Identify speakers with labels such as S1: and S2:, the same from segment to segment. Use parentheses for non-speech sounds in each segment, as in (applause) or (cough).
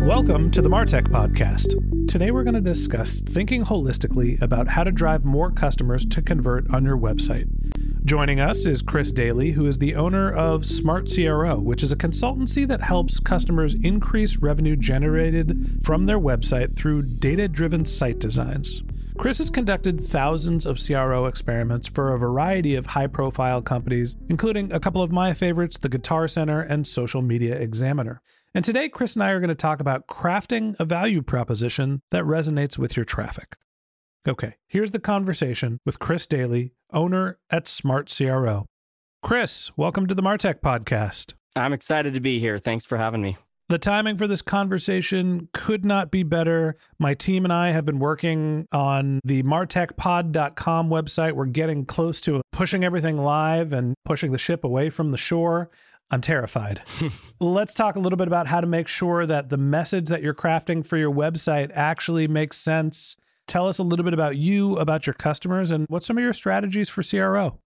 S1: Welcome to the Martech Podcast. Today we're going to discuss thinking holistically about how to drive more customers to convert on your website. Joining us is Chris Dayley, who is the owner of Smart CRO, which is a consultancy that helps customers increase revenue generated from their website through data driven site designs. Chris has conducted thousands of CRO experiments for a variety of high profile companies, including a couple of my favorites, the Guitar Center and Social Media Examiner. And today, Chris and I are going to talk about crafting a value proposition that resonates with your traffic. Okay, here's the conversation with Chris Dayley, owner at Smart CRO. Chris, welcome to the Martech podcast.
S2: I'm excited to be here. Thanks for having me.
S1: The timing for this conversation could not be better. My team and I have been working on the martechpod.com website. We're getting close to pushing everything live and pushing the ship away from the shore. I'm terrified. (laughs) Let's talk a little bit about how to make sure that the message that you're crafting for your website actually makes sense. Tell us a little bit about you, about your customers, and what's some of your strategies for CRO.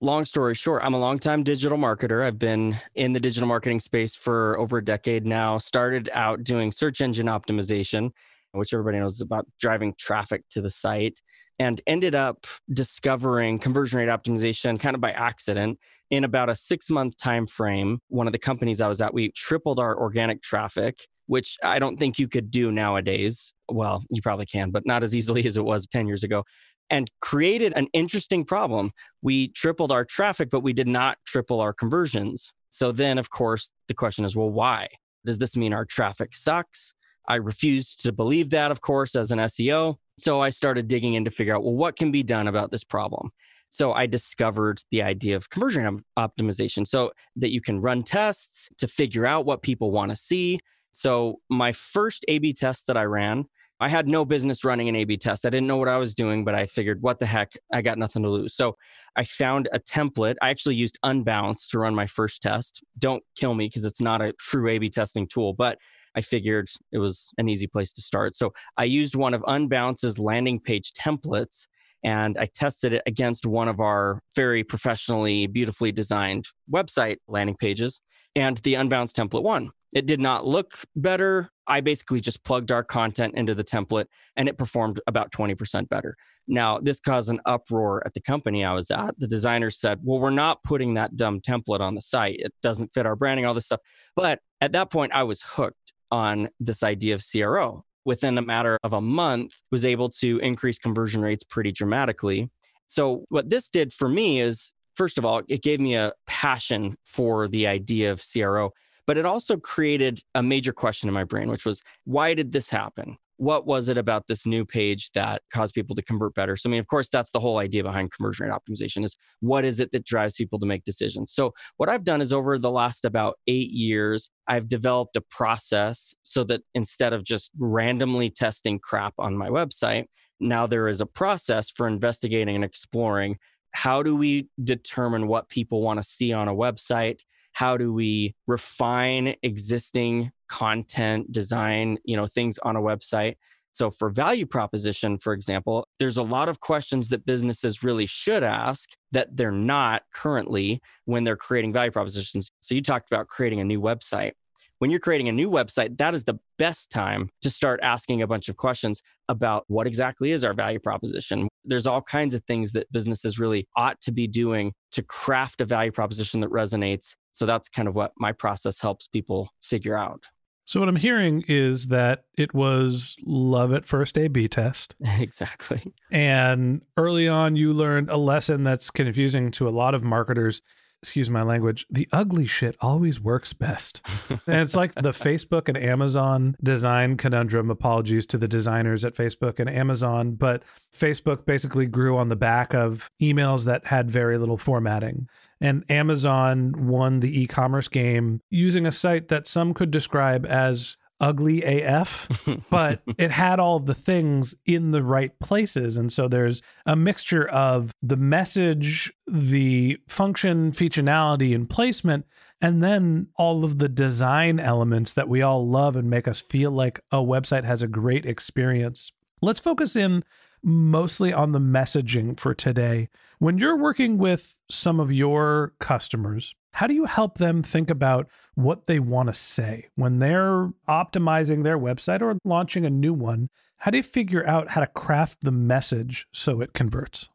S2: Long story short, I'm a longtime digital marketer. I've been in the digital marketing space for over a decade now. Started out doing search engine optimization, which everybody knows is about driving traffic to the site and ended up discovering conversion rate optimization kind of by accident in about a six month time frame one of the companies i was at we tripled our organic traffic which i don't think you could do nowadays. Well you probably can but not as easily as it was 10 years ago and created an interesting problem. We tripled our traffic but we did not triple our conversions. So then of course the question is well why? Does this mean our traffic sucks? I refused to believe that of course as an seo so I started digging in to figure out, well, what can be done about this problem? So I discovered the idea of conversion optimization so that you can run tests to figure out what people want to see. So my first A B test that I ran, I had no business running an A B test. I didn't know what I was doing, but I figured, what the heck? I got nothing to lose. So I found a template. I actually used Unbounce to run my first test. Don't kill me because it's not a true A B testing tool, but I figured it was an easy place to start. So I used one of Unbounce's landing page templates and I tested it against one of our very professionally, beautifully designed website landing pages. And the Unbounce template won. It did not look better. I basically just plugged our content into the template and it performed about 20% better. Now, this caused an uproar at the company I was at. The designers said, Well, we're not putting that dumb template on the site. It doesn't fit our branding, all this stuff. But at that point, I was hooked on this idea of CRO. Within a matter of a month, was able to increase conversion rates pretty dramatically. So what this did for me is first of all, it gave me a passion for the idea of CRO, but it also created a major question in my brain, which was why did this happen? What was it about this new page that caused people to convert better? So i mean of course that's the whole idea behind conversion rate optimization is what is it that drives people to make decisions? So what i've done is over the last about eight years i've developed a process so that instead of just randomly testing crap on my website now there is a process for investigating and exploring how do we determine what people want to see on a website? How do we refine existing content design you know things on a website So, for value proposition, for example, there's a lot of questions that businesses really should ask that they're not currently when they're creating value propositions. So, you talked about creating a new website. When you're creating a new website, that is the best time to start asking a bunch of questions about what exactly is our value proposition. There's all kinds of things that businesses really ought to be doing to craft a value proposition that resonates. So, that's kind of what my process helps people figure out.
S1: So what I'm hearing is that it was love at first A B test. (laughs)
S2: exactly.
S1: And early on you learned a lesson that's confusing to a lot of marketers. Excuse my language. The ugly shit always works best. (laughs) and it's like the Facebook and Amazon design conundrum. Apologies to the designers at Facebook and Amazon, but Facebook basically grew on the back of emails that had very little formatting and Amazon won the e commerce game using a site that some could describe as ugly AF, (laughs) but it had all of the things in the right places. And so there's a mixture of the message, the function, functionality, and placement, and then all of the design elements that we all love and make us feel like a website has a great experience. Let's focus in mostly on the messaging for today. When you're working with some of your customers, how do you help them think about what they want to say when they're optimizing their website or launching a new one? How do you figure out how to craft the message so it converts?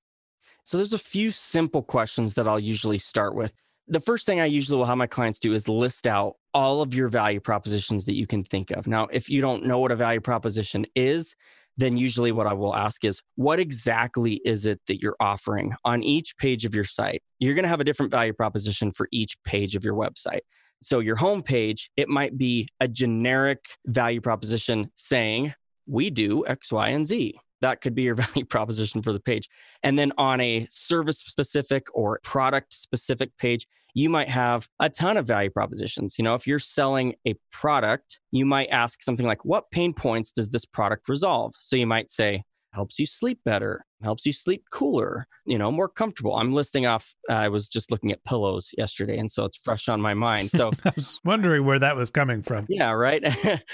S2: So, there's a few simple questions that I'll usually start with. The first thing I usually will have my clients do is list out all of your value propositions that you can think of. Now, if you don't know what a value proposition is, then usually what I will ask is, what exactly is it that you're offering on each page of your site? You're going to have a different value proposition for each page of your website. So, your homepage, it might be a generic value proposition saying, we do X, Y, and Z. That could be your (laughs) value proposition for the page. And then on a service specific or product specific page, you might have a ton of value propositions. You know, if you're selling a product, you might ask something like, What pain points does this product resolve? So you might say, helps you sleep better, helps you sleep cooler, you know, more comfortable. I'm listing off, uh, I was just looking at pillows yesterday, and so it's fresh on my mind. (laughs) So
S1: I was wondering where that was coming from.
S2: Yeah, right.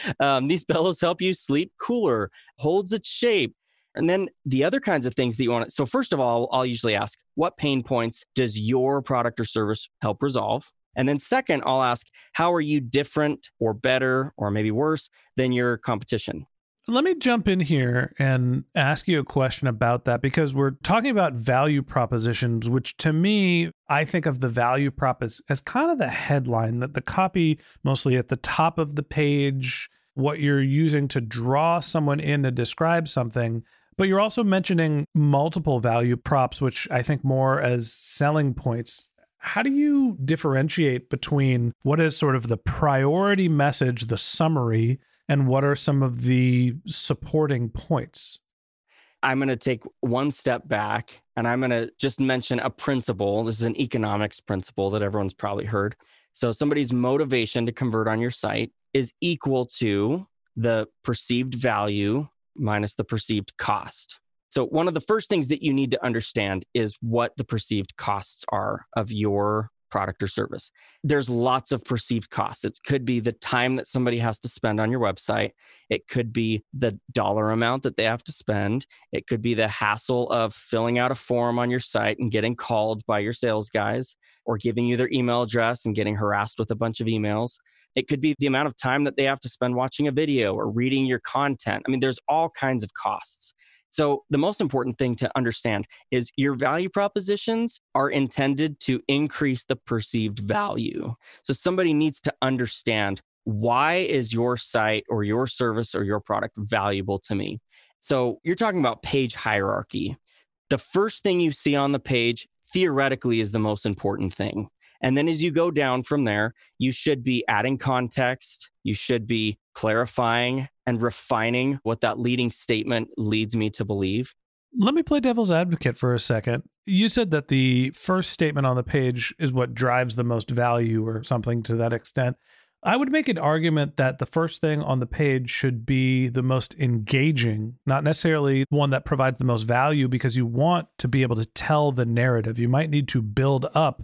S2: (laughs) um, these pillows help you sleep cooler, holds its shape, and then the other kinds of things that you want to, so first of all, I'll usually ask, what pain points does your product or service help resolve? And then second, I'll ask, how are you different or better or maybe worse than your competition?
S1: Let me jump in here and ask you a question about that because we're talking about value propositions, which to me, I think of the value prop as, as kind of the headline that the copy mostly at the top of the page, what you're using to draw someone in to describe something. But you're also mentioning multiple value props, which I think more as selling points. How do you differentiate between what is sort of the priority message, the summary, and what are some of the supporting points?
S2: I'm going to take one step back and I'm going to just mention a principle. This is an economics principle that everyone's probably heard. So, somebody's motivation to convert on your site is equal to the perceived value minus the perceived cost. So, one of the first things that you need to understand is what the perceived costs are of your product or service. There's lots of perceived costs. It could be the time that somebody has to spend on your website, it could be the dollar amount that they have to spend, it could be the hassle of filling out a form on your site and getting called by your sales guys or giving you their email address and getting harassed with a bunch of emails. It could be the amount of time that they have to spend watching a video or reading your content. I mean, there's all kinds of costs. So, the most important thing to understand is your value propositions are intended to increase the perceived value. So, somebody needs to understand why is your site or your service or your product valuable to me? So, you're talking about page hierarchy. The first thing you see on the page theoretically is the most important thing. And then as you go down from there, you should be adding context, you should be clarifying and refining what that leading statement leads me to believe.
S1: Let me play devil's advocate for a second. You said that the first statement on the page is what drives the most value or something to that extent. I would make an argument that the first thing on the page should be the most engaging, not necessarily one that provides the most value, because you want to be able to tell the narrative. You might need to build up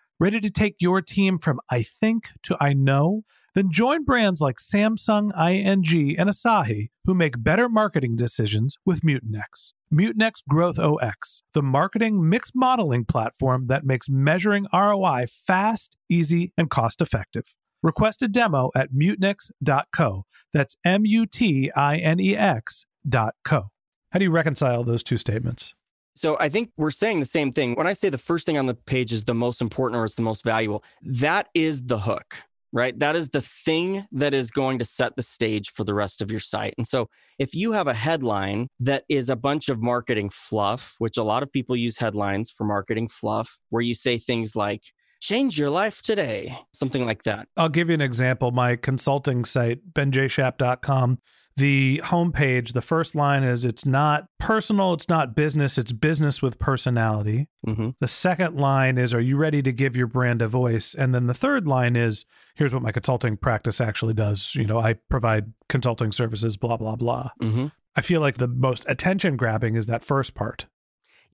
S1: Ready to take your team from I think to I know? Then join brands like Samsung, ING, and Asahi who make better marketing decisions with Mutinex. Mutinex Growth OS, the marketing mix modeling platform that makes measuring ROI fast, easy, and cost effective. Request a demo at mutinex.co. That's M U T I N E X dot co. How do you reconcile those two statements?
S2: So I think we're saying the same thing. When I say the first thing on the page is the most important or it's the most valuable, that is the hook, right? That is the thing that is going to set the stage for the rest of your site. And so if you have a headline that is a bunch of marketing fluff, which a lot of people use headlines for marketing fluff, where you say things like, change your life today, something like that.
S1: I'll give you an example. My consulting site, benjshap.com, the homepage, the first line is it's not personal, it's not business, it's business with personality.
S2: Mm-hmm.
S1: The second line is, Are you ready to give your brand a voice? And then the third line is, Here's what my consulting practice actually does. You know, I provide consulting services, blah, blah, blah.
S2: Mm-hmm.
S1: I feel like the most attention grabbing is that first part.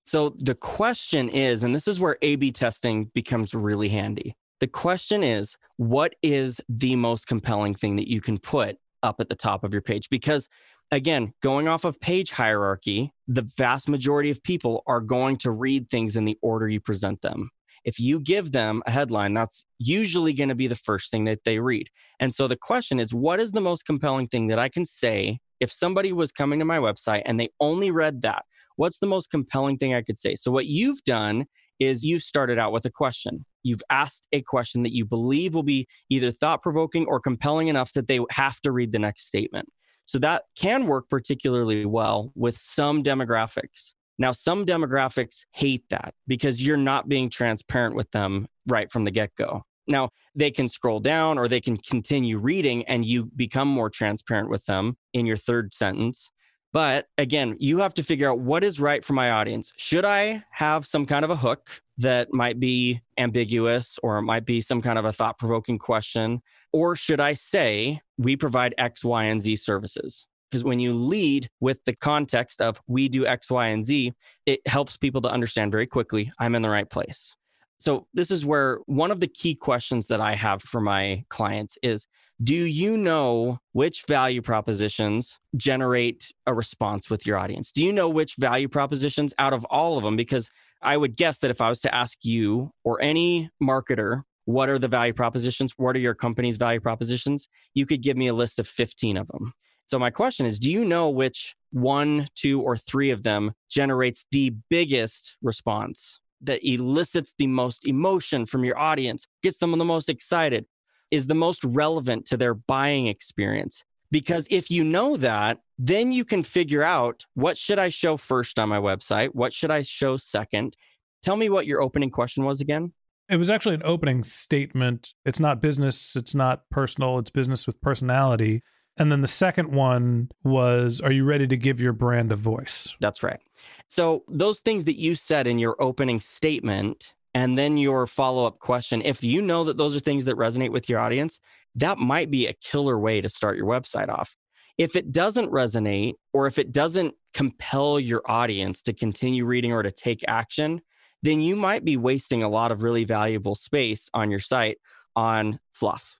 S2: So the question is, and this is where A B testing becomes really handy. The question is, what is the most compelling thing that you can put up at the top of your page? Because again, going off of page hierarchy, the vast majority of people are going to read things in the order you present them. If you give them a headline, that's usually going to be the first thing that they read. And so the question is, what is the most compelling thing that I can say if somebody was coming to my website and they only read that? What's the most compelling thing I could say? So, what you've done is you've started out with a question. You've asked a question that you believe will be either thought provoking or compelling enough that they have to read the next statement. So, that can work particularly well with some demographics. Now, some demographics hate that because you're not being transparent with them right from the get go. Now, they can scroll down or they can continue reading and you become more transparent with them in your third sentence. But again, you have to figure out what is right for my audience. Should I have some kind of a hook that might be ambiguous or might be some kind of a thought provoking question? Or should I say, we provide X, Y, and Z services? Because when you lead with the context of we do X, Y, and Z, it helps people to understand very quickly I'm in the right place. So, this is where one of the key questions that I have for my clients is Do you know which value propositions generate a response with your audience? Do you know which value propositions out of all of them? Because I would guess that if I was to ask you or any marketer, what are the value propositions? What are your company's value propositions? You could give me a list of 15 of them. So, my question is Do you know which one, two, or three of them generates the biggest response? That elicits the most emotion from your audience, gets them the most excited, is the most relevant to their buying experience. Because if you know that, then you can figure out what should I show first on my website? What should I show second? Tell me what your opening question was again.
S1: It was actually an opening statement. It's not business, it's not personal, it's business with personality. And then the second one was Are you ready to give your brand a voice?
S2: That's right. So, those things that you said in your opening statement and then your follow up question, if you know that those are things that resonate with your audience, that might be a killer way to start your website off. If it doesn't resonate or if it doesn't compel your audience to continue reading or to take action, then you might be wasting a lot of really valuable space on your site on fluff.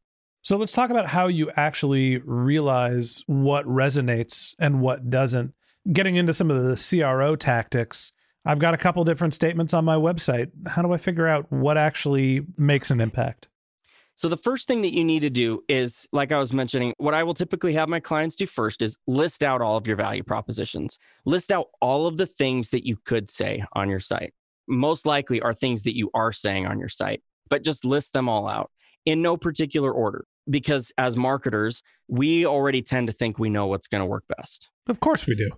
S1: So let's talk about how you actually realize what resonates and what doesn't. Getting into some of the CRO tactics, I've got a couple different statements on my website. How do I figure out what actually makes an impact?
S2: So the first thing that you need to do is, like I was mentioning, what I will typically have my clients do first is list out all of your value propositions. List out all of the things that you could say on your site. Most likely are things that you are saying on your site, but just list them all out in no particular order because as marketers, we already tend to think we know what's going to work best.
S1: Of course we do.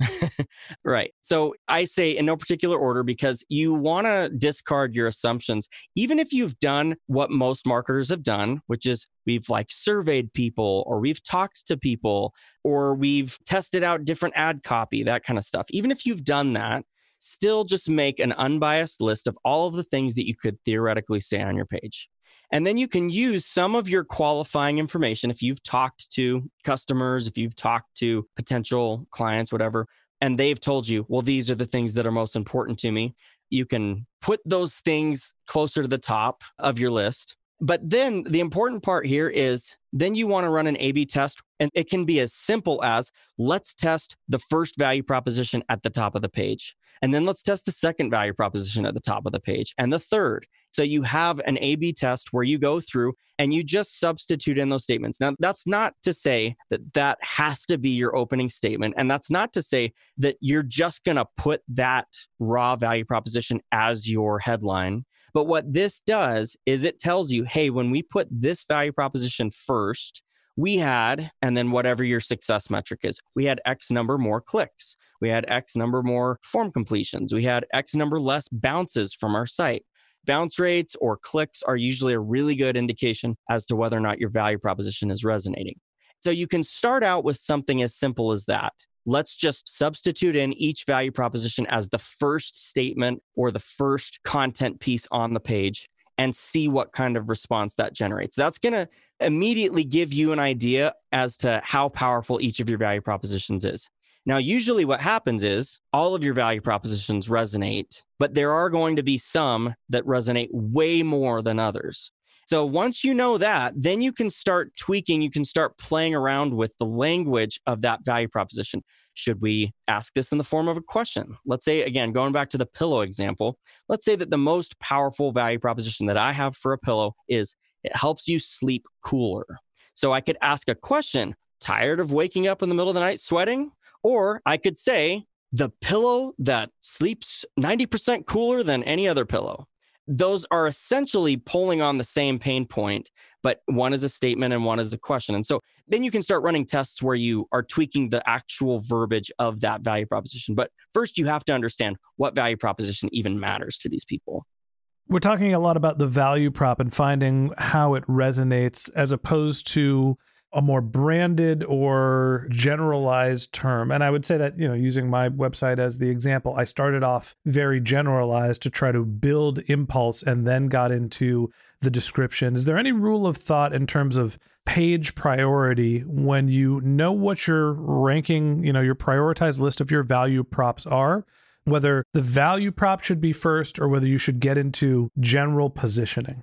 S1: (laughs)
S2: right. So I say in no particular order because you want to discard your assumptions. Even if you've done what most marketers have done, which is we've like surveyed people or we've talked to people or we've tested out different ad copy, that kind of stuff. Even if you've done that, still just make an unbiased list of all of the things that you could theoretically say on your page. And then you can use some of your qualifying information if you've talked to customers, if you've talked to potential clients, whatever, and they've told you, well, these are the things that are most important to me. You can put those things closer to the top of your list. But then the important part here is then you want to run an A B test. And it can be as simple as let's test the first value proposition at the top of the page. And then let's test the second value proposition at the top of the page and the third. So you have an A B test where you go through and you just substitute in those statements. Now, that's not to say that that has to be your opening statement. And that's not to say that you're just going to put that raw value proposition as your headline. But what this does is it tells you, hey, when we put this value proposition first, we had, and then whatever your success metric is, we had X number more clicks. We had X number more form completions. We had X number less bounces from our site. Bounce rates or clicks are usually a really good indication as to whether or not your value proposition is resonating. So you can start out with something as simple as that. Let's just substitute in each value proposition as the first statement or the first content piece on the page and see what kind of response that generates. That's going to immediately give you an idea as to how powerful each of your value propositions is. Now, usually what happens is all of your value propositions resonate, but there are going to be some that resonate way more than others. So once you know that, then you can start tweaking, you can start playing around with the language of that value proposition. Should we ask this in the form of a question? Let's say, again, going back to the pillow example, let's say that the most powerful value proposition that I have for a pillow is it helps you sleep cooler. So I could ask a question tired of waking up in the middle of the night sweating? Or I could say, the pillow that sleeps 90% cooler than any other pillow. Those are essentially pulling on the same pain point, but one is a statement and one is a question. And so then you can start running tests where you are tweaking the actual verbiage of that value proposition. But first, you have to understand what value proposition even matters to these people.
S1: We're talking a lot about the value prop and finding how it resonates as opposed to a more branded or generalized term. And I would say that, you know, using my website as the example, I started off very generalized to try to build impulse and then got into the description. Is there any rule of thought in terms of page priority when you know what your ranking, you know, your prioritized list of your value props are? Whether the value prop should be first or whether you should get into general positioning.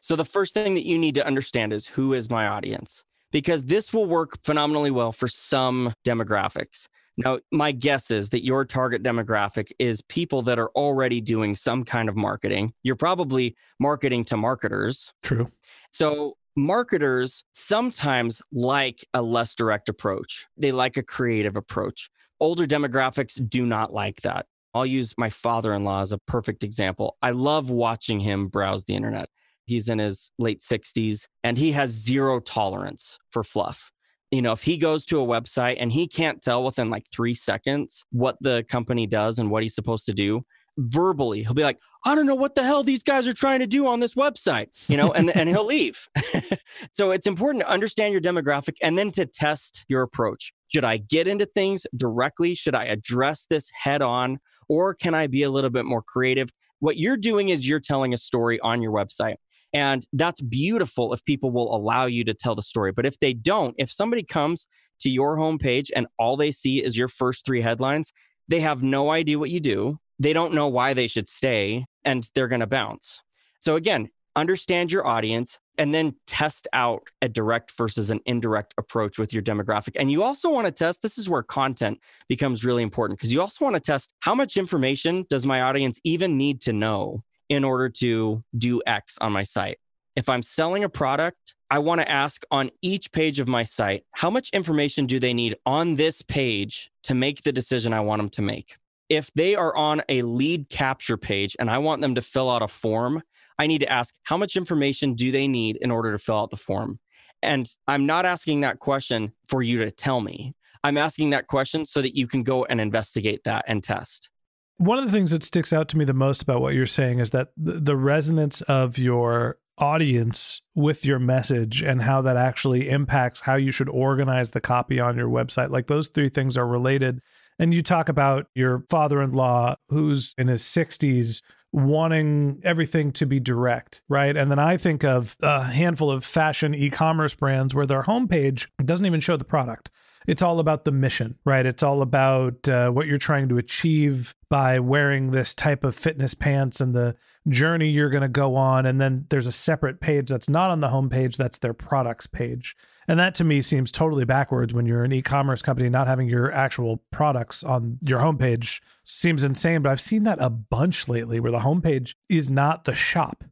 S2: So, the first thing that you need to understand is who is my audience? Because this will work phenomenally well for some demographics. Now, my guess is that your target demographic is people that are already doing some kind of marketing. You're probably marketing to marketers.
S1: True.
S2: So, marketers sometimes like a less direct approach, they like a creative approach. Older demographics do not like that. I'll use my father in law as a perfect example. I love watching him browse the internet. He's in his late 60s and he has zero tolerance for fluff. You know, if he goes to a website and he can't tell within like three seconds what the company does and what he's supposed to do, verbally, he'll be like, I don't know what the hell these guys are trying to do on this website, you know, and, and he'll leave. (laughs) so it's important to understand your demographic and then to test your approach. Should I get into things directly? Should I address this head on? Or can I be a little bit more creative? What you're doing is you're telling a story on your website. And that's beautiful if people will allow you to tell the story. But if they don't, if somebody comes to your homepage and all they see is your first three headlines, they have no idea what you do. They don't know why they should stay. and they're going to bounce. So, again, understand your audience and then test out a direct versus an indirect approach with your demographic. And you also want to test this is where content becomes really important because you also want to test how much information does my audience even need to know in order to do X on my site. If I'm selling a product, I want to ask on each page of my site, how much information do they need on this page to make the decision I want them to make? If they are on a lead capture page and I want them to fill out a form, I need to ask how much information do they need in order to fill out the form? And I'm not asking that question for you to tell me. I'm asking that question so that you can go and investigate that and test.
S1: One of the things that sticks out to me the most about what you're saying is that the resonance of your audience with your message and how that actually impacts how you should organize the copy on your website. Like those three things are related. And you talk about your father in law who's in his 60s wanting everything to be direct, right? And then I think of a handful of fashion e commerce brands where their homepage doesn't even show the product it's all about the mission, right? It's all about uh, what you're trying to achieve by wearing this type of fitness pants and the journey you're going to go on. And then there's a separate page that's not on the homepage, that's their products page. And that to me seems totally backwards when you're an e commerce company, not having your actual products on your homepage seems insane. But I've seen that a bunch lately where the homepage is not the shop.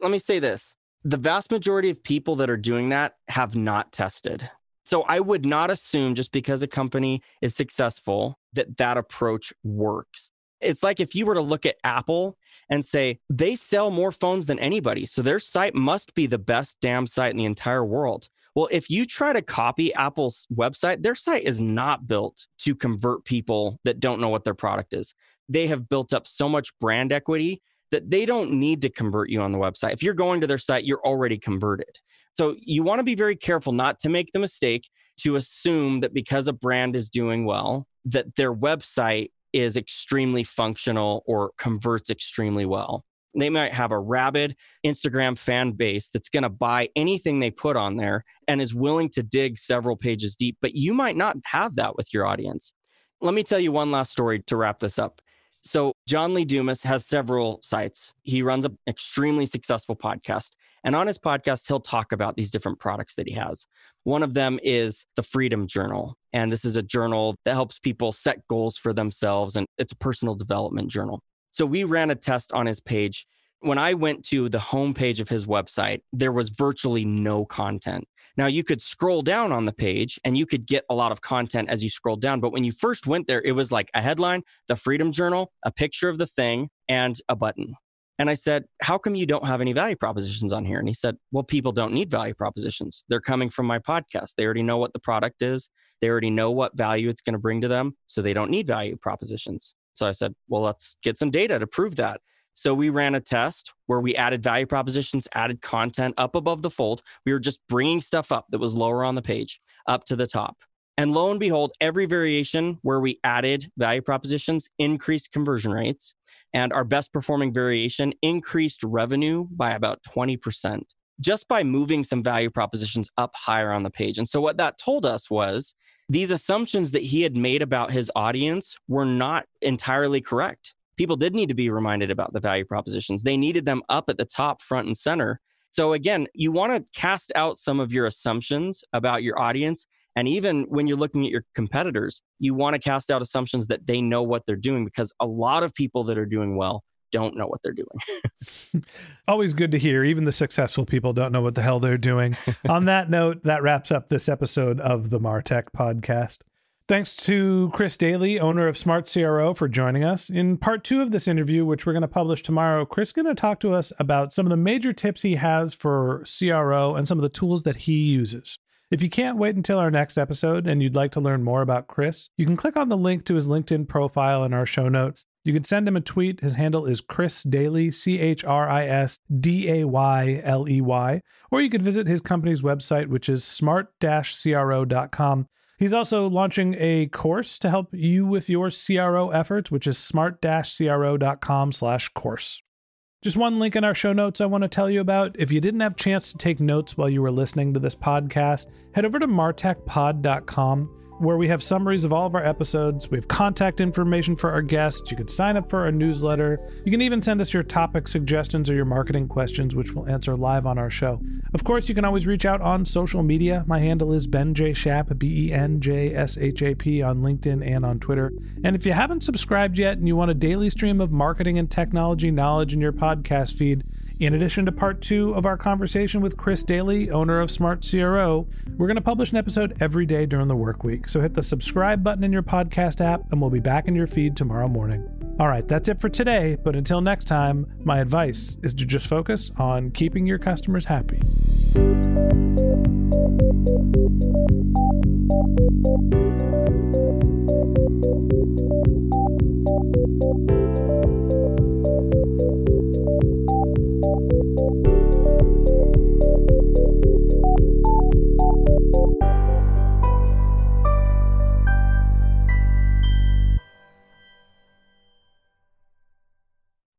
S2: Let me say this the vast majority of people that are doing that have not tested. So I would not assume just because a company is successful that that approach works. It's like if you were to look at Apple and say they sell more phones than anybody. So their site must be the best damn site in the entire world. Well, if you try to copy Apple's website, their site is not built to convert people that don't know what their product is. They have built up so much brand equity that they don't need to convert you on the website. If you're going to their site, you're already converted. So you want to be very careful not to make the mistake to assume that because a brand is doing well, that their website is extremely functional or converts extremely well. They might have a rabid Instagram fan base that's going to buy anything they put on there and is willing to dig several pages deep, but you might not have that with your audience. Let me tell you one last story to wrap this up. So, John Lee Dumas has several sites. He runs an extremely successful podcast. And on his podcast, he'll talk about these different products that he has. One of them is the Freedom Journal. And this is a journal that helps people set goals for themselves, and it's a personal development journal. So, we ran a test on his page. When I went to the homepage of his website, there was virtually no content. Now you could scroll down on the page and you could get a lot of content as you scroll down. But when you first went there, it was like a headline, the Freedom Journal, a picture of the thing, and a button. And I said, How come you don't have any value propositions on here? And he said, Well, people don't need value propositions. They're coming from my podcast. They already know what the product is, they already know what value it's going to bring to them. So they don't need value propositions. So I said, Well, let's get some data to prove that. So we ran a test where we added value propositions, added content up above the fold. We were just bringing stuff up that was lower on the page up to the top. And lo and behold, every variation where we added value propositions increased conversion rates. And our best performing variation increased revenue by about 20% just by moving some value propositions up higher on the page. And so what that told us was these assumptions that he had made about his audience were not entirely correct people did need to be reminded about the value propositions. They needed them up at the top, front and center. So again, you want to cast out some of your assumptions about your audience. And even when you're looking at your competitors, you want to cast out assumptions that they know what they're doing because a lot of people that are doing well don't know what they're doing. (laughs)
S1: Always good to hear. Even the successful people don't know what the hell they're doing. (laughs) On that note, that wraps up this episode of the Martech podcast. Thanks to Chris Dayley, owner of Smart CRO, for joining us. In part two of this interview, which we're going to publish tomorrow, Chris is going to talk to us about some of the major tips he has for CRO and some of the tools that he uses. If you can't wait until our next episode and you'd like to learn more about Chris, you can click on the link to his LinkedIn profile in our show notes. You can send him a tweet. His handle is Chris Dayley, C H R I S D A Y L E Y. Or you could visit his company's website, which is smart cro.com. He's also launching a course to help you with your CRO efforts, which is smart-cro.com slash course. Just one link in our show notes I want to tell you about. If you didn't have a chance to take notes while you were listening to this podcast, head over to martechpod.com where we have summaries of all of our episodes. We have contact information for our guests. You can sign up for our newsletter. You can even send us your topic suggestions or your marketing questions, which we'll answer live on our show. Of course, you can always reach out on social media. My handle is Ben J. Shap, B E N J S H A P, on LinkedIn and on Twitter. And if you haven't subscribed yet and you want a daily stream of marketing and technology knowledge in your podcast feed, in addition to part two of our conversation with Chris Dayley, owner of Smart CRO, we're going to publish an episode every day during the work week. So hit the subscribe button in your podcast app, and we'll be back in your feed tomorrow morning. All right, that's it for today. But until next time, my advice is to just focus on keeping your customers happy.